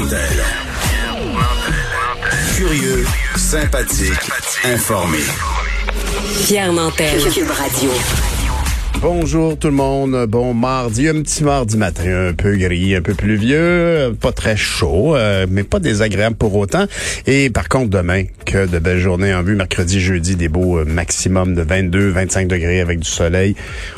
Nantel. Curieux, sympathique, informé. Pierre Nantel. Cube Radio. Bonjour tout le monde. Bon mardi, un petit mardi matin, un peu gris, un peu pluvieux, pas très chaud, euh, mais pas désagréable pour autant. Et par contre, demain, que de belles journées en vue. Mercredi, jeudi, des beaux euh, maximum de 22, 25 degrés avec du soleil.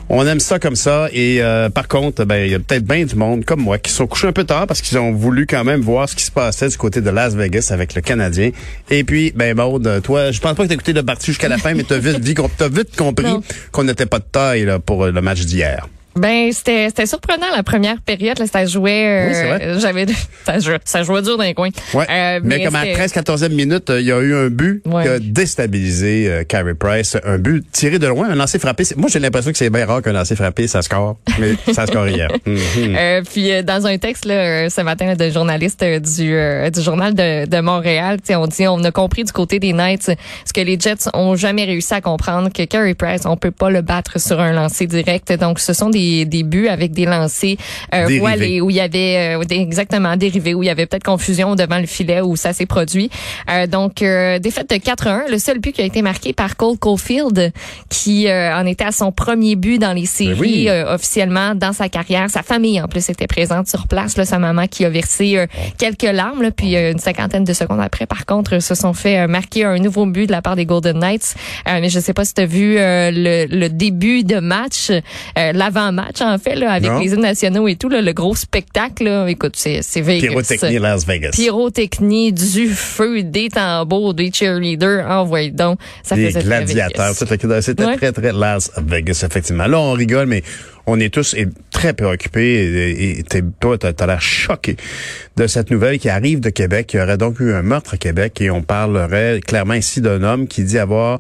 On aime ça comme ça. Et euh, par contre, ben il y a peut-être bien du monde comme moi qui sont couchés un peu tard parce qu'ils ont voulu quand même voir ce qui se passait du côté de Las Vegas avec le Canadien. Et puis, ben Maude, toi, je pense pas que t'as écouté le parti jusqu'à la fin, mais t'as vite, as vite compris qu'on n'était pas de taille là, pour le match d'hier. Ben c'était c'était surprenant la première période là ça jouait euh, j'avais ça jouait, ça jouait dur dans les coins. Ouais. Euh, mais, comme à 13 14e minute, il y a eu un but qui a déstabilisé euh, Carey Price, un but tiré de loin, un lancer frappé. Moi j'ai l'impression que c'est bien rare qu'un lancer frappé ça score, mais ça score hier. Euh, puis dans un texte là ce matin de journaliste du du journal de, de Montréal, on dit on a compris du côté des Knights ce que les Jets ont jamais réussi à comprendre que Carey Price on peut pas le battre sur un lancer direct. Donc ce sont des des, buts avec des lancers euh, voilés où il y avait euh, exactement dérivés où il y avait peut-être confusion devant le filet où ça s'est produit. Euh, donc euh, défaite de 4-1, le seul but qui a été marqué par Cole Caulfield qui euh, en était à son premier but dans les ben séries officiellement dans sa carrière. Sa famille en plus était présente sur place, là, sa maman qui a versé quelques larmes là, puis une cinquantaine de secondes après par contre se sont fait marquer un nouveau but de la part des Golden Knights. mais je sais pas si tu as vu le, le, début de match, l'avant match, en fait, là, avec les hymnes nationaux et tout, là, le gros spectacle. Là, écoute, c'est, c'est Vegas. Pyrotechnie Las Vegas. Pyrotechnie, du feu, des tambours, des cheerleaders. Envoyez donc. Ça des gladiateurs. C'était très, très Las Vegas, effectivement. Là, on rigole, mais on est tous très préoccupés et, toi, tu as l'air choqué de cette nouvelle qui arrive de Québec. Il y aurait donc eu un meurtre à Québec et on parlerait clairement ici d'un homme qui dit avoir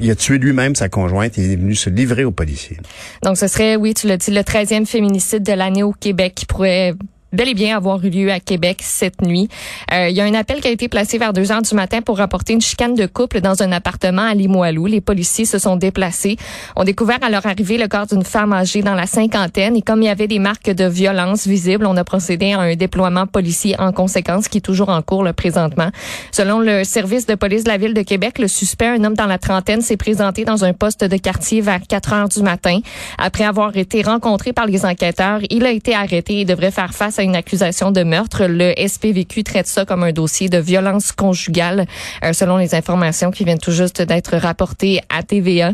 il a tué lui-même sa conjointe et il est venu se livrer aux policiers. Donc, ce serait, oui, tu l'as dit, le 13e féminicide de l'année au Québec qui pourrait bel et bien avoir eu lieu à Québec cette nuit. Euh, il y a un appel qui a été placé vers 2 heures du matin pour rapporter une chicane de couple dans un appartement à Limoilou. Les policiers se sont déplacés, ont découvert à leur arrivée le corps d'une femme âgée dans la cinquantaine et comme il y avait des marques de violence visibles, on a procédé à un déploiement policier en conséquence qui est toujours en cours le présentement. Selon le service de police de la ville de Québec, le suspect, un homme dans la trentaine, s'est présenté dans un poste de quartier vers 4 heures du matin. Après avoir été rencontré par les enquêteurs, il a été arrêté et devrait faire face une accusation de meurtre. Le SPVQ traite ça comme un dossier de violence conjugale, euh, selon les informations qui viennent tout juste d'être rapportées à TVA.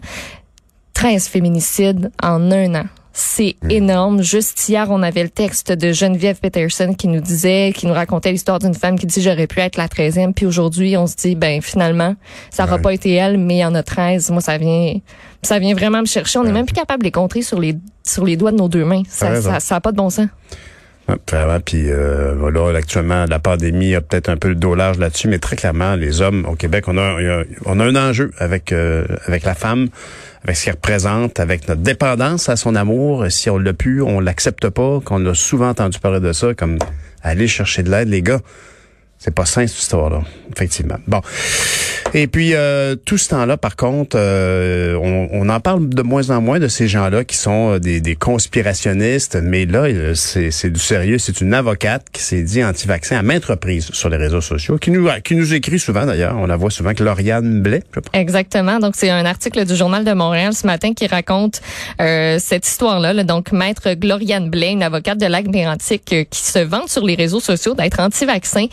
13 féminicides en un an. C'est énorme. Juste hier, on avait le texte de Geneviève Peterson qui nous disait, qui nous racontait l'histoire d'une femme qui dit j'aurais pu être la 13e. Puis aujourd'hui, on se dit, ben finalement, ça n'aura pas été elle, mais il y en a 13. Moi, ça vient, ça vient vraiment me chercher. On n'est même plus capable de les compter sur les, sur les doigts de nos deux mains. Ça, ça, ça, pas de bon sens. Vraiment, puis euh, voilà, actuellement, la pandémie a peut-être un peu le dos large là-dessus, mais très clairement, les hommes au Québec, on a, on a un enjeu avec euh, avec la femme, avec ce qu'elle représente, avec notre dépendance à son amour. Si on l'a pu, on l'accepte pas, qu'on a souvent entendu parler de ça, comme aller chercher de l'aide, les gars. C'est pas sain cette histoire-là, effectivement. Bon. Et puis, euh, tout ce temps-là, par contre, euh, on, on, en parle de moins en moins de ces gens-là qui sont euh, des, des conspirationnistes, mais là, c'est du sérieux. C'est une avocate qui s'est dit anti-vaccin à maintes reprises sur les réseaux sociaux, qui nous, qui nous écrit souvent d'ailleurs. On la voit souvent que Lauriane Blais. Exactement. Donc, c'est un article du Journal de Montréal ce matin qui raconte euh, cette histoire-là. Là. Donc, maître Gloriane Blais, une avocate de lac mérantic qui se vante sur les réseaux sociaux d'être anti-vaccin.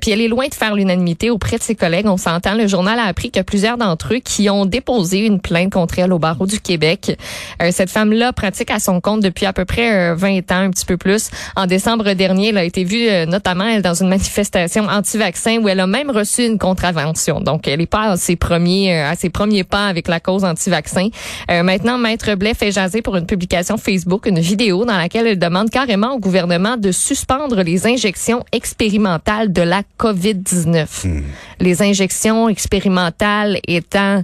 puis elle est loin de faire l'unanimité auprès de ses collègues. On s'entend, le journal a appris que plusieurs d'entre eux qui ont déposé une plainte contre elle au barreau du Québec. Euh, cette femme-là pratique à son compte depuis à peu près 20 euh, ans, un petit peu plus. En décembre dernier, elle a été vue euh, notamment elle, dans une manifestation anti-vaccin où elle a même reçu une contravention. Donc, elle n'est pas à ses premiers à ses premiers pas avec la cause anti-vaccin. maintenant, Maître Blais fait jaser pour une publication Facebook une vidéo dans laquelle elle demande carrément au gouvernement de suspendre les injections expérimentales de la COVID-19. Hmm. Les injections expérimentales étant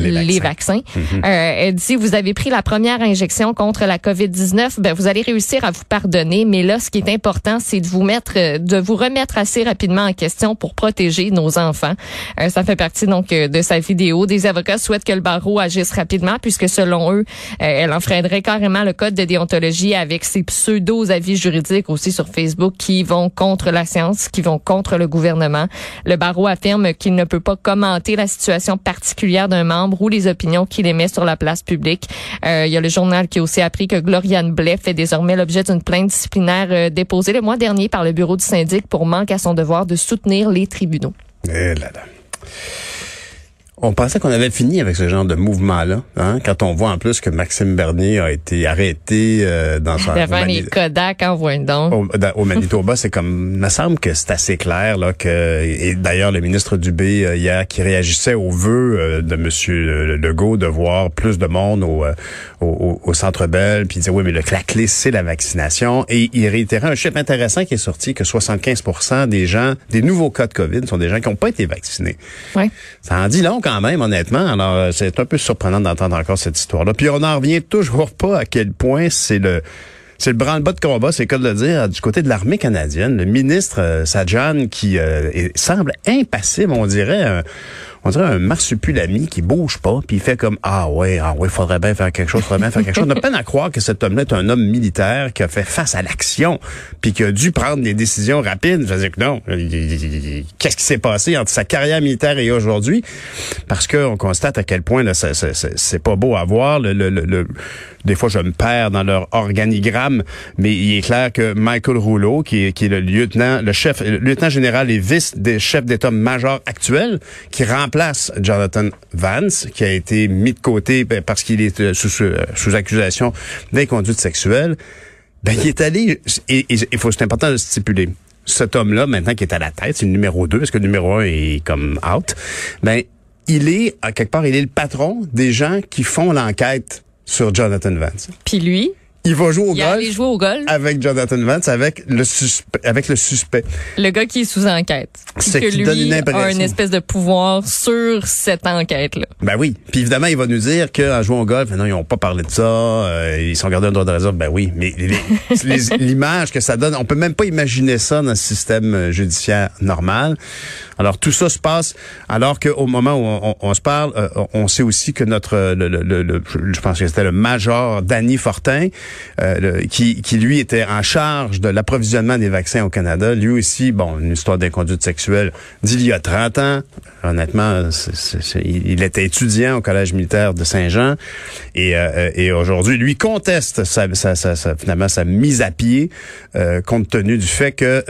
les, vaccins. Mhm. Euh, elle dit, vous avez pris la première injection contre la COVID-19, ben, vous allez réussir à vous pardonner, mais là, ce qui est important, c'est de vous mettre, euh, de vous remettre assez rapidement en question pour protéger nos enfants. Euh, ça fait partie donc de sa vidéo. Des avocats souhaitent que le barreau agisse rapidement, puisque selon eux, elle enfreindrait carrément le code de déontologie avec ses pseudo-avis juridiques aussi sur Facebook qui vont contre la science, qui vont contre le gouvernement. Le barreau affirme qu'il ne peut pas commenter la situation particulière d'un membre les opinions qu'il émet sur la place publique. Euh, il y a le journal qui a aussi appris que Gloriane Blais fait désormais l'objet d'une plainte disciplinaire euh, déposée le mois dernier par le bureau du syndic pour manque à son devoir de soutenir les tribunaux. Eh. On pensait qu'on avait fini avec ce genre de mouvement-là, hein, quand on voit en plus que Maxime Bernier a été arrêté euh, dans son devant les Kodak en donc. Au, au Manitoba, c'est comme, me semble que c'est assez clair là que, et d'ailleurs le ministre Dubé euh, hier qui réagissait aux vœux euh, de Monsieur Legault de voir plus de monde au, euh, au, au Centre Bell, puis il disait oui mais le, la clé c'est la vaccination, et il réitérait un chiffre intéressant qui est sorti que 75% des gens, des nouveaux cas de Covid sont des gens qui n'ont pas été vaccinés. Ouais. Ça en dit long quand même, honnêtement. Alors, euh, c'est un peu surprenant d'entendre encore cette histoire-là. Puis on n'en revient toujours pas à quel point c'est le c'est le branle-bas de combat, c'est le cas de le dire, du côté de l'armée canadienne. Le ministre euh, Sajan qui euh, semble impassible, on dirait on dirait un marsupilami qui bouge pas, puis il fait comme ah ouais, ah ouais, faudrait bien faire quelque chose, faudrait bien faire quelque chose. On a peine à croire que cet homme-là est un homme militaire qui a fait face à l'action, puis qui a dû prendre des décisions rapides. Je veux dire que non. Qu'est-ce qui s'est passé entre sa carrière militaire et aujourd'hui? Parce qu'on constate à quel point là, c'est pas beau à voir. Le, le, le, des fois, je me perds dans leur organigramme, mais il est clair que Michael Rouleau, qui est, qui est le lieutenant, le chef, le lieutenant général et vice des chefs d'état-major actuel, qui Jonathan Vance, qui a été mis de côté ben, parce qu'il est euh, sous, euh, sous accusation d'inconduite sexuelle, ben, il est allé, et il faut, c'est important de stipuler, cet homme-là, maintenant qui est à la tête, c'est le numéro 2, parce que le numéro 1 est comme out, ben, il est, à quelque part, il est le patron des gens qui font l'enquête sur Jonathan Vance. Puis lui, il va jouer au il golf. jouer au golf. Avec Jonathan Vance, avec le suspect, avec le suspect. Le gars qui est sous enquête. Ce qui lui donne une impression. a une espèce de pouvoir sur cette enquête-là. Ben oui. Puis évidemment, il va nous dire qu'en jouant au golf, non, ils n'ont pas parlé de ça, euh, ils sont gardés un droit de réserve. Ben oui. Mais l'image que ça donne, on peut même pas imaginer ça dans le système euh, judiciaire normal. Alors tout ça se passe alors qu'au moment où on, on, se parle, euh, on sait aussi que notre, le, le, le, je pense que c'était le major Danny Fortin, euh, qui, qui lui était en charge de l'approvisionnement des vaccins au Canada. Lui aussi, bon, une histoire d'inconduite sexuelle d'il y a 30 ans. Honnêtement, il était étudiant au Collège militaire de Saint-Jean et, euh, et aujourd'hui, lui conteste sa, sa, sa, finalement sa mise à pied euh, compte tenu du fait que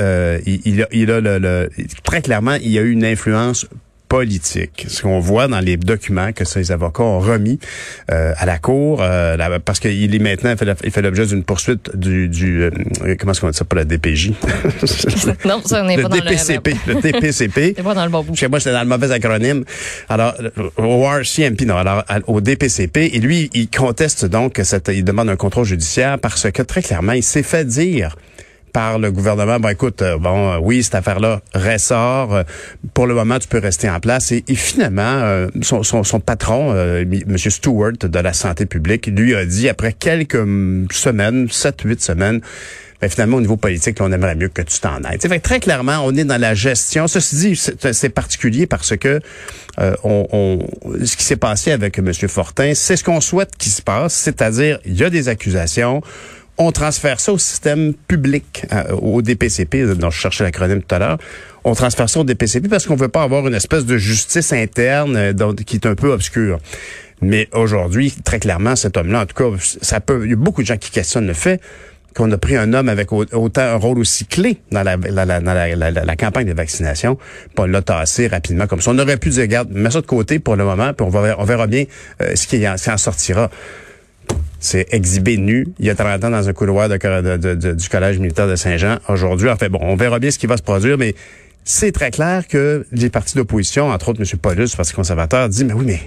il, il, a, il a le, très clairement, il y a eu une influence politique. Ce qu'on voit dans les documents que ces avocats ont remis euh, à la cour, euh, parce qu'il est maintenant il fait l'objet d'une poursuite du, du euh, comment est-ce qu'on dit ça? Pour la DPJ Non, ça n'est pas dans DPCP, le DPCP. Pas dans le bon bout. Chez moi, c'était dans le mauvais acronyme. Alors au RCMP, non, alors au DPCP, et lui, il conteste donc que cette, il demande un contrôle judiciaire parce que très clairement, il s'est fait dire par le gouvernement, bon écoute, euh, bon euh, oui, cette affaire-là ressort. Euh, pour le moment, tu peux rester en place. Et, finalement, son, patron, M. Stewart de la santé publique, lui a dit après quelques semaines, sept, huit semaines, ben finalement, au niveau politique, on aimerait mieux que tu t'en ailles. Fait très clairement, on est dans la gestion. Ceci dit, c'est particulier parce que ce qui s'est passé avec M. Fortin, c'est ce qu'on souhaite qu'il se passe, c'est-à-dire il y a des accusations on transfère ça au système public, euh, au DPCP, dont je cherchais l'acronyme tout à l'heure. On transfère ça au DPCP parce qu'on veut pas avoir une espèce de justice interne euh, qui est un peu obscure. Mais aujourd'hui, très clairement, cet homme-là, en tout cas, ça peut. Il y a beaucoup de gens qui questionnent le fait qu'on a pris un homme avec autant un rôle aussi clé dans la, campagne de vaccination, puis on l'a tassé rapidement comme ça. On aurait pu dire, regarde, mets ça de côté pour le moment, puis on, va, on verra bien euh, ce, qui en, ce qui en sortira c'est exhibé nu il y a 30 ans dans un couloir du collège militaire de Saint-Jean. Aujourd'hui, en fait, bon, on verra bien ce qui va se produire, mais c'est très clair que les partis d'opposition, entre autres M. Paulus, Parti conservateur, dit, mais oui, mais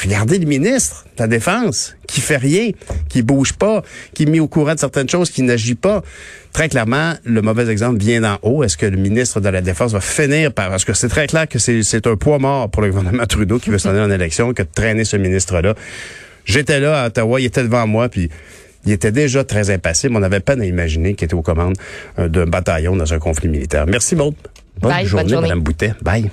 Regardez le ministre de la Défense qui fait rien, qui bouge pas, qui est mis au courant de certaines choses, qui n'agit pas. Très clairement, le mauvais exemple vient d'en haut. Est-ce que le ministre de la Défense va finir par... Parce que c'est très clair que c'est un poids mort pour le gouvernement Trudeau qui veut s'en aller en élection que de traîner ce ministre-là. J'étais là à Ottawa, il était devant moi, puis il était déjà très impassible. On n'avait pas à imaginer qu'il était aux commandes euh, d'un bataillon dans un conflit militaire. Merci, Maud. Bonne, Bye, journée, bonne journée, Mme Boutet. Bye.